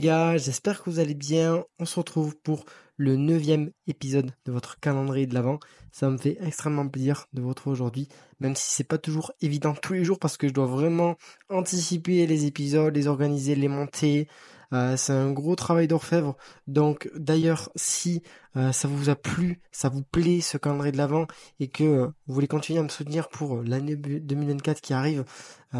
gars, j'espère que vous allez bien. On se retrouve pour le neuvième épisode de votre calendrier de l'Avent. Ça me fait extrêmement plaisir de vous retrouver aujourd'hui, même si c'est pas toujours évident tous les jours parce que je dois vraiment anticiper les épisodes, les organiser, les monter. Euh, c'est un gros travail d'orfèvre. Donc d'ailleurs, si euh, ça vous a plu, ça vous plaît ce calendrier de l'Avent et que euh, vous voulez continuer à me soutenir pour l'année 2024 qui arrive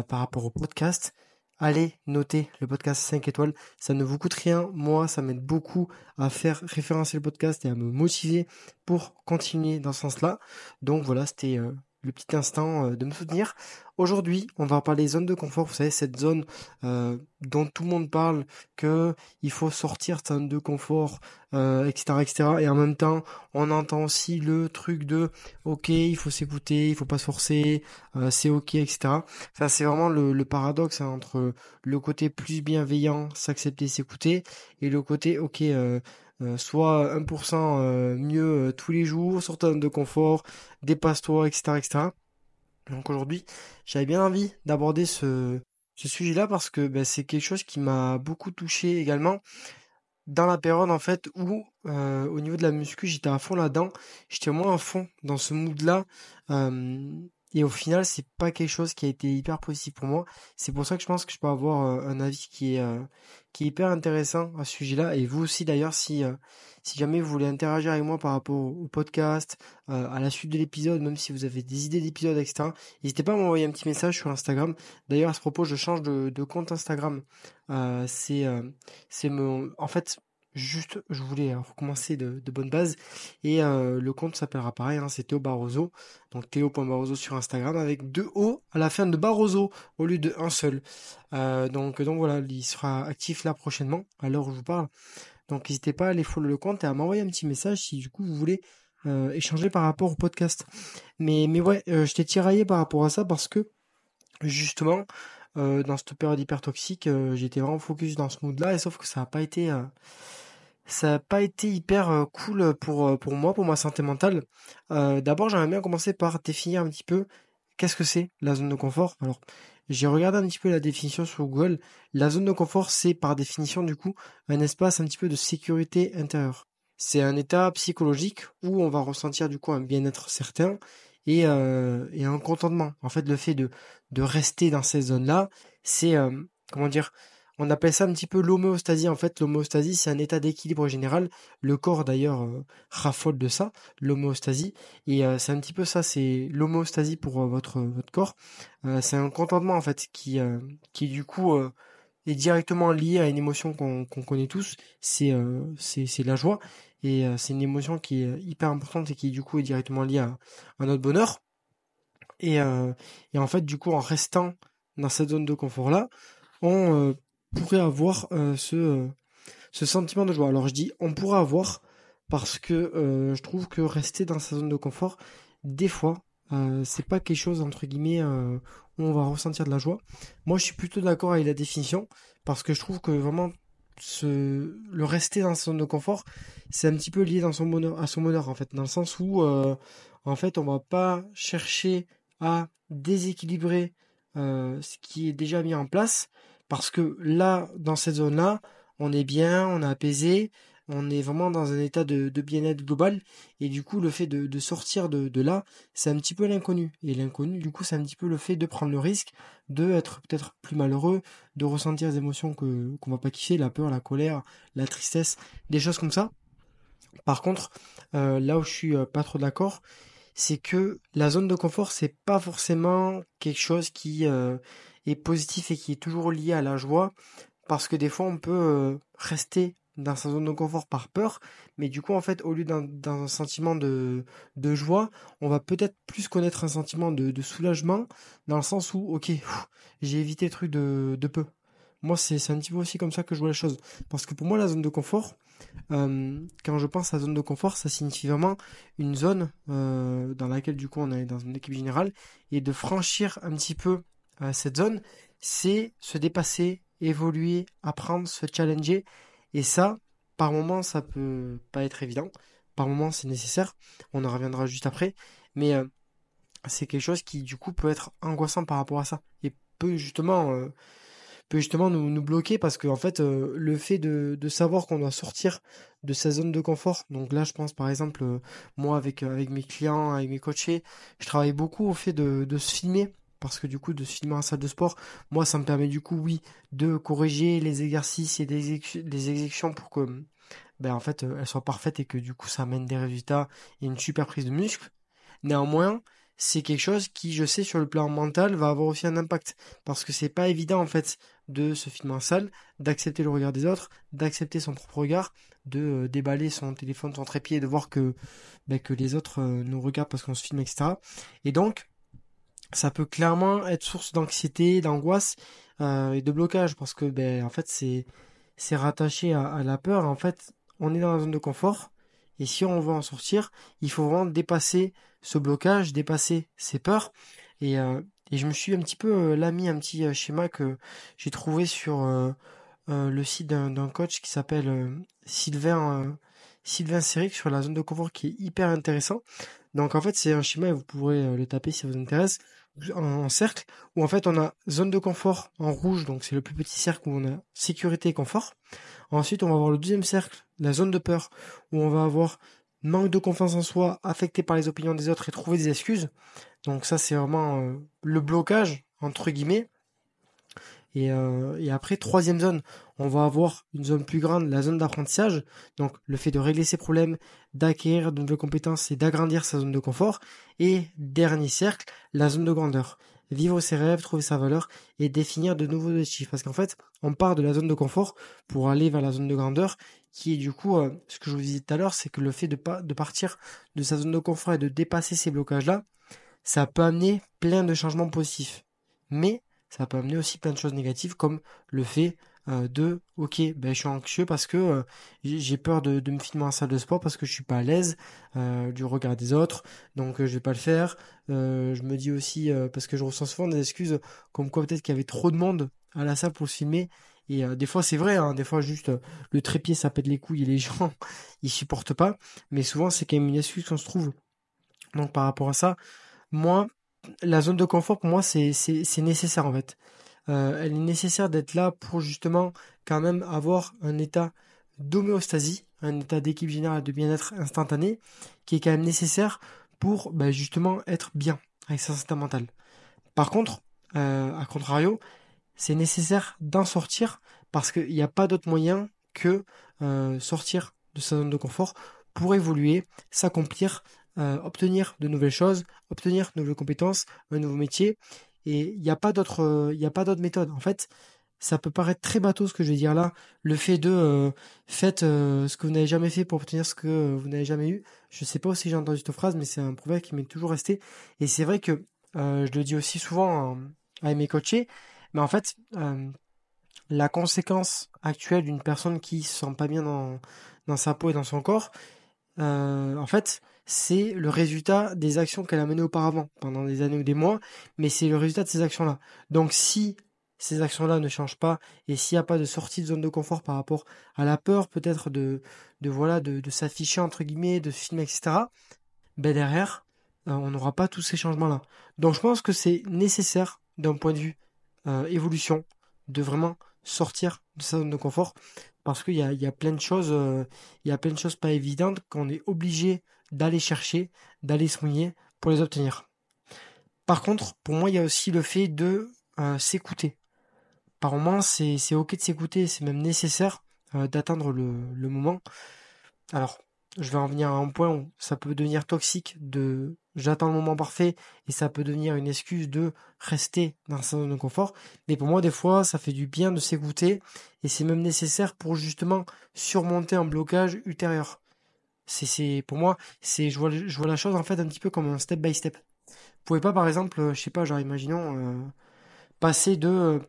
par rapport au podcast, allez noter le podcast 5 étoiles. Ça ne vous coûte rien. Moi, ça m'aide beaucoup à faire référencer le podcast et à me motiver pour continuer dans ce sens-là. Donc voilà, c'était euh, le petit instant euh, de me soutenir. Aujourd'hui, on va parler zone de confort. Vous savez, cette zone euh, dont tout le monde parle, que il faut sortir de zone de confort, euh, etc., etc. Et en même temps, on entend aussi le truc de, ok, il faut s'écouter, il faut pas se forcer, c'est ok, etc. Ça, c'est vraiment le, le paradoxe hein, entre le côté plus bienveillant, s'accepter, s'écouter, et le côté, ok. Euh, soit 1% euh, mieux euh, tous les jours, sur de confort, dépasse-toi, etc., etc. Donc aujourd'hui, j'avais bien envie d'aborder ce, ce sujet-là parce que ben, c'est quelque chose qui m'a beaucoup touché également dans la période en fait où au niveau de la muscu j'étais à fond là-dedans, j'étais moins à fond dans ce mood-là. Et au final, c'est pas quelque chose qui a été hyper positif pour moi. C'est pour ça que je pense que je peux avoir euh, un avis qui est euh, qui est hyper intéressant à ce sujet-là. Et vous aussi d'ailleurs, si euh, si jamais vous voulez interagir avec moi par rapport au, podcast, à la suite de l'épisode, même si vous avez des idées d'épisodes, etc. N'hésitez pas à m'envoyer un petit message sur Instagram. D'ailleurs, à ce propos, je change de, de compte Instagram. c'est c'est mon en fait juste, je voulais hein, recommencer de, de bonne base. Et euh, le compte s'appellera pareil, hein, c'est Théo Barroso. Donc Théo.barroso sur Instagram avec deux O à la fin de Barroso au lieu de un seul. Euh, donc, donc voilà, il sera actif là prochainement, à l'heure où je vous parle. Donc n'hésitez pas à aller follow le compte et à m'envoyer un petit message si du coup vous voulez euh, échanger par rapport au podcast. Mais, mais ouais, je t'ai tiraillé par rapport à ça parce que justement, dans cette période hyper toxique, j'étais vraiment focus dans ce mood là et sauf que ça n'a pas été ça n'a pas été hyper euh, cool pour, euh, pour moi, pour ma santé mentale. Euh, d'abord, j'aimerais bien commencer par définir un petit peu qu'est-ce que c'est la zone de confort. Alors, j'ai regardé un petit peu la définition sur Google. La zone de confort, c'est par définition du coup un espace un petit peu de sécurité intérieure. C'est un état psychologique où on va ressentir du coup un bien-être certain et, et un contentement. En fait, le fait de, de rester dans ces zones-là, c'est comment dire, on appelle ça un petit peu l'homéostasie. En fait, l'homéostasie, c'est un état d'équilibre général. Le corps, d'ailleurs, euh, raffole de ça, l'homéostasie. Et euh, c'est un petit peu ça, c'est l'homéostasie pour euh, votre, corps. c'est un contentement, en fait, qui, du coup, est directement lié à une émotion qu'on connaît tous. C'est la joie. Et c'est une émotion qui est hyper importante et qui, du coup, est directement liée à, à notre bonheur. Et, et en fait, du coup, en restant dans cette zone de confort-là, on pourrait avoir euh, ce, euh, ce sentiment de joie. Alors je dis on pourrait avoir parce que euh, je trouve que rester dans sa zone de confort, des fois, c'est pas quelque chose entre guillemets où on va ressentir de la joie. Moi, je suis plutôt d'accord avec la définition parce que je trouve que vraiment le rester dans sa zone de confort, c'est un petit peu lié dans son bonheur, à son bonheur en fait, dans le sens où en fait on va pas chercher à déséquilibrer ce qui est déjà mis en place, parce que là, dans cette zone-là, on est bien, on est apaisé, on est vraiment dans un état de, bien-être global. Et du coup, le fait de, sortir de, là, c'est un petit peu l'inconnu. Et l'inconnu, du coup, c'est un petit peu le fait de prendre le risque de être peut-être plus malheureux, de ressentir des émotions que qu'on va pas kiffer, la peur, la colère, la tristesse, des choses comme ça. Par contre, euh, là où je suis euh, pas trop d'accord, c'est que la zone de confort, c'est pas forcément quelque chose qui euh, est positif et qui est toujours lié à la joie, parce que des fois on peut euh, rester dans sa zone de confort par peur, mais du coup en fait au lieu d'un sentiment de, de joie, on va peut-être plus connaître un sentiment de, de soulagement, dans le sens où ok, j'ai évité le truc de, de peu. Moi c'est un petit peu aussi comme ça que je vois les choses, parce que pour moi la zone de confort, euh, quand je pense à zone de confort, ça signifie vraiment une zone euh, dans laquelle du coup on est dans une équipe générale, et de franchir un petit peu cette zone, c'est se dépasser, évoluer, apprendre, se challenger. Et ça, par moment, ça peut pas être évident. Par moment, c'est nécessaire. On en reviendra juste après. Mais euh, c'est quelque chose qui, du coup, peut être angoissant par rapport à ça. Et peut justement, euh, peut justement nous, bloquer parce que en fait euh, le fait de, savoir qu'on doit sortir de sa zone de confort donc là je pense par exemple euh, moi avec avec mes clients avec mes coachés je travaille beaucoup au fait de, de se filmer parce que du coup de filmer en salle de sport moi ça me permet du coup oui de corriger les exercices et les, exécutions pour que ben en fait elles soient parfaites et que du coup ça amène des résultats et une super prise de muscle néanmoins c'est quelque chose qui, je sais, sur le plan mental, va avoir aussi un impact. Parce que c'est pas évident, en fait, de se filmer en salle, d'accepter le regard des autres, d'accepter son propre regard, de euh, déballer son téléphone, son trépied, de voir que, ben, que les autres euh, nous regardent parce qu'on se filme, etc. Et donc, ça peut clairement être source d'anxiété, d'angoisse euh, et de blocage parce que, ben, en fait, c'est c'est rattaché à, la peur. En fait, on est dans la zone de confort et si on veut en sortir, il faut vraiment dépasser ce blocage, dépasser ses peurs. Et, euh, je me suis un petit peu euh, un petit euh, schéma que j'ai trouvé sur le site d'un coach qui s'appelle Sylvain Sylvain Séric sur la zone de confort qui est hyper intéressant. Donc en fait c'est un schéma et vous pourrez le taper si ça vous intéresse en, cercle où en fait on a zone de confort en rouge donc c'est le plus petit cercle où on a sécurité et confort. Ensuite on va avoir le deuxième cercle la zone de peur où on va avoir manque de confiance en soi, affecté par les opinions des autres et trouver des excuses. Donc ça c'est vraiment euh, le blocage entre guillemets. Et, euh, et, après troisième zone, on va avoir une zone plus grande, la zone d'apprentissage. Donc le fait de régler ses problèmes, d'acquérir de nouvelles compétences et d'agrandir sa zone de confort. Et dernier cercle, la zone de grandeur vivre ses rêves, trouver sa valeur et définir de nouveaux objectifs. Parce qu'en fait, on part de la zone de confort pour aller vers la zone de grandeur, qui est du coup, euh, ce que je vous disais tout à l'heure, c'est que le fait de, de partir de sa zone de confort et de dépasser ces blocages-là, ça peut amener plein de changements positifs. Mais ça peut amener aussi plein de choses négatives, comme le fait euh, de ok ben je suis anxieux parce que euh, j'ai peur de, me filmer en salle de sport parce que je suis pas à l'aise euh, du regard des autres donc je vais pas le faire. Je me dis aussi parce que je ressens souvent des excuses comme quoi peut-être qu'il y avait trop de monde à la salle pour se filmer. Et des fois c'est vrai hein, des fois juste le trépied ça pète les couilles et les gens ils supportent pas. Mais souvent c'est quand même une excuse qu'on se trouve. Donc par rapport à ça moi la zone de confort pour moi c'est c'est nécessaire en fait euh, elle est nécessaire d'être là pour justement quand même avoir un état d'homéostasie, un état d'équipe générale de bien-être instantané, qui est quand même nécessaire pour bah, justement être bien avec sa santé mentale. Par contre, euh, à contrario, c'est nécessaire d'en sortir parce qu'il n'y a pas d'autre moyen que euh, sortir de sa zone de confort pour évoluer, s'accomplir, obtenir de nouvelles choses, obtenir de nouvelles compétences, un nouveau métier et il n'y a pas d'autre, euh, il a pas d'autre méthode. En fait, ça peut paraître très bateau ce que je vais dire là. Le fait de euh, faites euh, ce que vous n'avez jamais fait pour obtenir ce que vous n'avez jamais eu. Je sais pas aussi j'ai entendu cette phrase, mais c'est un proverbe qui m'est toujours resté. Et c'est vrai que je le dis aussi souvent à mes coachés. Mais en fait, la conséquence actuelle d'une personne qui se sent pas bien dans sa peau et dans son corps, en fait, c'est le résultat des actions qu'elle a menées auparavant, pendant des années ou des mois, mais c'est le résultat de ces actions-là. Donc si ces actions-là ne changent pas, et s'il n'y a pas de sortie de zone de confort par rapport à la peur peut-être de, de voilà de, s'afficher entre guillemets, de filmer, etc., ben derrière, euh, on n'aura pas tous ces changements-là. Donc je pense que c'est nécessaire d'un point de vue euh, évolution de vraiment sortir de sa zone de confort parce qu'il y a, y a plein de euh, y a plein de choses pas évidentes qu'on est obligé d'aller chercher, d'aller soigner pour les obtenir. Par contre, pour moi, il y a aussi le fait de euh, s'écouter. Par moments, c'est, c'est ok de s'écouter, c'est même nécessaire euh, d'atteindre le, le moment. Alors, je vais en venir à un point où ça peut devenir toxique de j'attends le moment parfait et ça peut devenir une excuse de rester dans sa zone de confort. Mais pour moi, des fois, ça fait du bien de s'écouter et c'est même nécessaire pour justement surmonter un blocage ultérieur. C'est, pour moi, c'est, je vois, je vois la chose en fait un petit peu comme un step by step. Vous pouvez pas, par exemple, euh, je sais pas, genre, imaginons, euh, passer de, euh,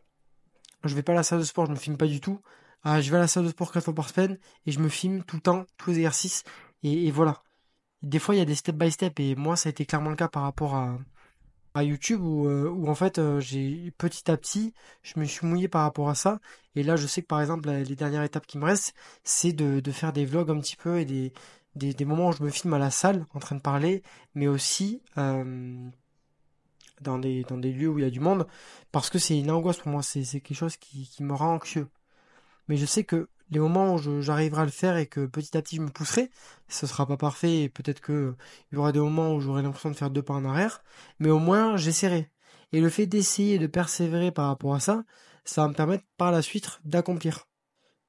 je vais pas à la salle de sport, je me filme pas du tout, à je vais à la salle de sport quatre fois par semaine et je me filme tout le temps, tous les exercices, et, voilà. Des fois, il y a des step by step, et moi, ça a été clairement le cas par rapport à, à YouTube où, où en fait j'ai petit à petit je me suis mouillé par rapport à ça et là je sais que par exemple les dernières étapes qui me restent c'est de, de faire des vlogs un petit peu et des, des, moments où je me filme à la salle en train de parler, mais aussi euh, dans des, dans des lieux où il y a du monde, parce que c'est une angoisse pour moi, c'est quelque chose qui, qui me rend anxieux. Mais je sais que les moments où j'arriverai à le faire et que petit à petit je me pousserai, ce sera pas parfait et peut-être que il y aura des moments où j'aurai l'impression de faire deux pas en arrière, mais au moins j'essaierai. Et le fait d'essayer de persévérer par rapport à ça, ça va me permettre par la suite d'accomplir.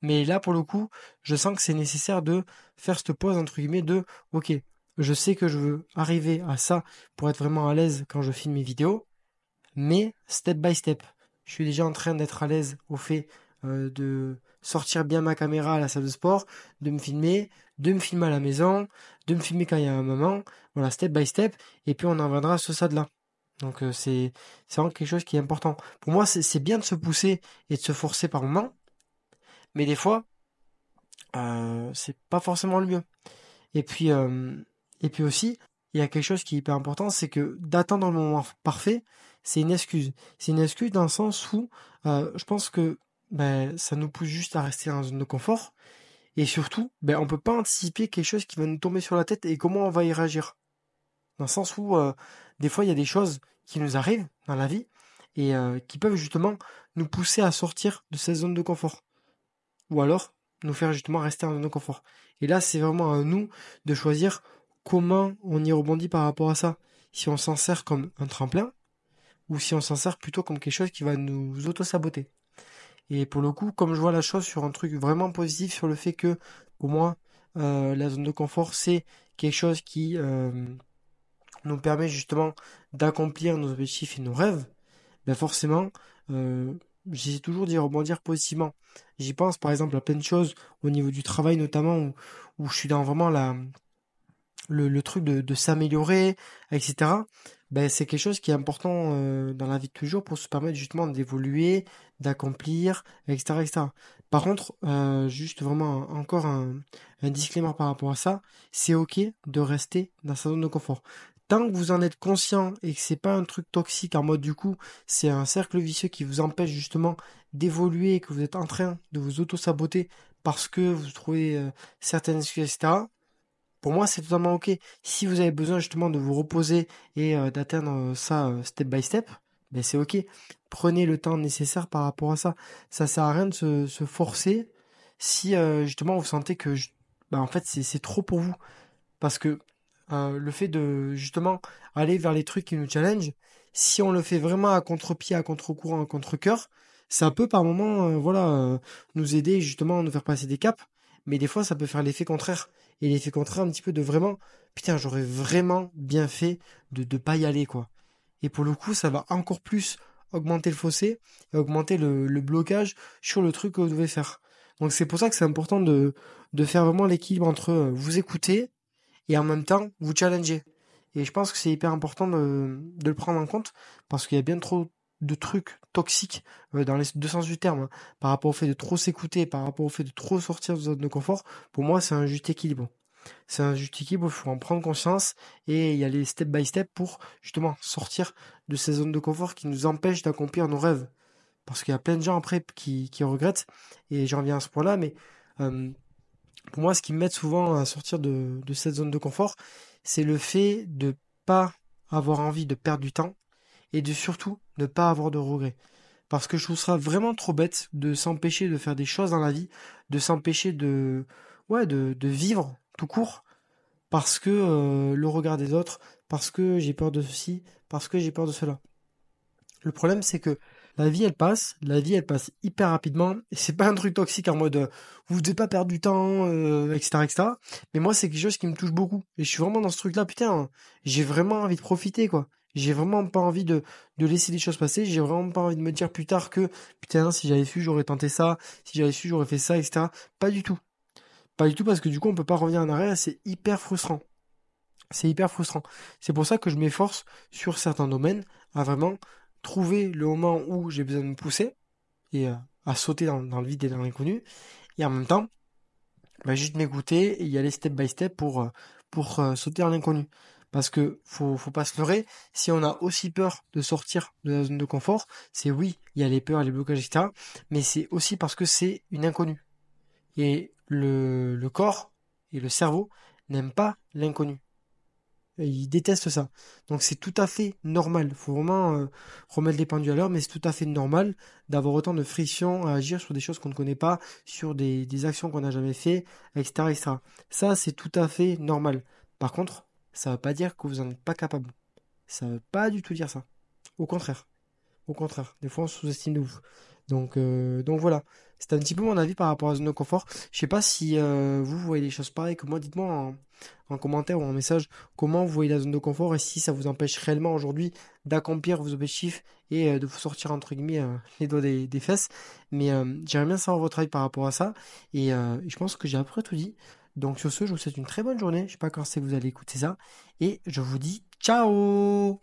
Mais là, pour le coup, je sens que c'est nécessaire de faire cette pause, entre guillemets, de, ok, je sais que je veux arriver à ça pour être vraiment à l'aise quand je filme mes vidéos, mais step by step. Je suis déjà en train d'être à l'aise au fait euh, de sortir bien ma caméra à la salle de sport, de me filmer, de me filmer à la maison, de me filmer quand il y a un moment, voilà, step by step, et puis on en viendra à ce stade-là. Donc euh, c'est vraiment quelque chose qui est important. Pour moi, c'est bien de se pousser et de se forcer par moment, mais des fois, euh, c'est pas forcément le mieux. Et puis, euh, et puis aussi, il y a quelque chose qui est hyper important, c'est que d'attendre le moment parfait, c'est une excuse. C'est une excuse dans le sens où euh, je pense que ben, ça nous pousse juste à rester dans une zone de confort. Et surtout, ben, on peut pas anticiper quelque chose qui va nous tomber sur la tête et comment on va y réagir. Dans le sens où, des fois, il y a des choses qui nous arrivent dans la vie et qui peuvent justement nous pousser à sortir de cette zone de confort. Ou alors, nous faire justement rester zone de confort. Et là, c'est vraiment à nous de choisir comment on y rebondit par rapport à ça. Si on s'en sert comme un tremplin, ou si on s'en sert plutôt comme quelque chose qui va nous auto-saboter. Et pour le coup, comme je vois la chose sur un truc vraiment positif, sur le fait que, pour moi, euh, la zone de confort, c'est quelque chose qui euh, nous permet justement d'accomplir nos objectifs et nos rêves, ben forcément, euh, j'essaie toujours d'y rebondir positivement. J'y pense par exemple à plein de choses au niveau du travail notamment où, où je suis dans vraiment la, le, le truc de, de s'améliorer, etc. Ben, c'est quelque chose qui est important euh, dans la vie de toujours pour se permettre justement d'évoluer, d'accomplir, etc., etc. Par contre, euh, juste vraiment encore un, un disclaimer par rapport à ça, c'est ok de rester dans sa zone de confort. Tant que vous en êtes conscient et que c'est pas un truc toxique en mode du coup, c'est un cercle vicieux qui vous empêche justement d'évoluer, que vous êtes en train de vous auto-saboter parce que vous trouvez euh, certaines excuses, etc pour moi, c'est totalement ok. Si vous avez besoin justement de vous reposer et euh, d'atteindre euh, ça step by step, ben c'est ok. Prenez le temps nécessaire par rapport à ça. Ça sert à rien de se, forcer si justement vous sentez que ben, en fait c'est trop pour vous. Parce que le fait de justement aller vers les trucs qui nous challenge, si on le fait vraiment à contre-pied, à contre-courant, à contre-cœur, ça peut par moment voilà nous aider justement à nous faire passer des caps mais des fois ça peut faire l'effet contraire. Et l'effet contraire un petit peu de vraiment, putain, j'aurais vraiment bien fait de ne pas y aller, quoi. Et pour le coup, ça va encore plus augmenter le fossé et augmenter le, le blocage sur le truc que vous devez faire. Donc c'est pour ça que c'est important de, de faire vraiment l'équilibre entre euh, vous écouter et en même temps vous challenger. Et je pense que c'est hyper important de, le prendre en compte parce qu'il y a bien trop de trucs toxiques euh, dans les deux sens du terme, hein. par rapport au fait de trop s'écouter, par rapport au fait de trop sortir de zone de confort, pour moi c'est un juste équilibre. C'est un juste équilibre, il faut en prendre conscience et y aller step by step pour justement sortir de ces zones de confort qui nous empêchent d'accomplir nos rêves. Parce qu'il y a plein de gens après qui, qui regrettent, et j'en viens à ce point-là, mais euh, pour moi ce qui m'aide souvent à sortir de, cette zone de confort, c'est le fait de pas avoir envie de perdre du temps et de surtout ne pas avoir de regrets. Parce que je trouve ça vraiment trop bête de s'empêcher de faire des choses dans la vie, de s'empêcher de, ouais, de, de, vivre tout court, parce que euh, le regard des autres, parce que j'ai peur de ceci, parce que j'ai peur de cela. Le problème, c'est que la vie, elle passe, la vie, elle passe hyper rapidement, et c'est pas un truc toxique en mode, vous devez pas perdre du temps, euh, etc., etc. Mais moi, c'est quelque chose qui me touche beaucoup, et je suis vraiment dans ce truc-là, putain, j'ai vraiment envie de profiter, quoi. J'ai vraiment pas envie de, de laisser les choses passer. J'ai vraiment pas envie de me dire plus tard que putain si j'avais su j'aurais tenté ça, si j'avais su j'aurais fait ça, etc. Pas du tout. Pas du tout parce que du coup on peut pas revenir en arrière. C'est hyper frustrant. C'est hyper frustrant. C'est pour ça que je m'efforce sur certains domaines à vraiment trouver le moment où j'ai besoin de me pousser et euh, à sauter dans, le vide et dans l'inconnu. Et en même temps, bah, juste m'écouter et y aller step by step pour, euh, euh, sauter dans l'inconnu. Parce que faut, faut pas se leurrer, si on a aussi peur de sortir de la zone de confort, c'est oui, il y a les peurs, les blocages, etc. Mais c'est aussi parce que c'est une inconnue. Et le, le corps et le cerveau n'aiment pas l'inconnu. Ils détestent ça. Donc c'est tout à fait normal. Il faut vraiment euh, remettre les pendules à l'heure, mais c'est tout à fait normal d'avoir autant de friction à agir sur des choses qu'on ne connaît pas, sur des, actions qu'on n'a jamais fait, etc., etc. Ça, c'est tout à fait normal. Par contre, ça ne veut pas dire que vous n'en êtes pas capable. Ça ne veut pas du tout dire ça. Au contraire. Au contraire. Des fois, on sous-estime de vous. Donc, euh, voilà. C'est un petit peu mon avis par rapport à la zone de confort. Je sais pas si euh, vous voyez les choses pareilles que moi. Dites-moi en, en commentaire ou en message comment vous voyez la zone de confort et si ça vous empêche réellement aujourd'hui d'accomplir vos objectifs et euh, de vous sortir entre guillemets euh, les doigts des, des fesses. Mais j'aimerais bien savoir votre avis par rapport à ça. Et je pense que j'ai à peu près tout dit. Donc sur ce, je vous souhaite une très bonne journée. Je sais pas quand c'est vous allez écouter ça. Et je vous dis ciao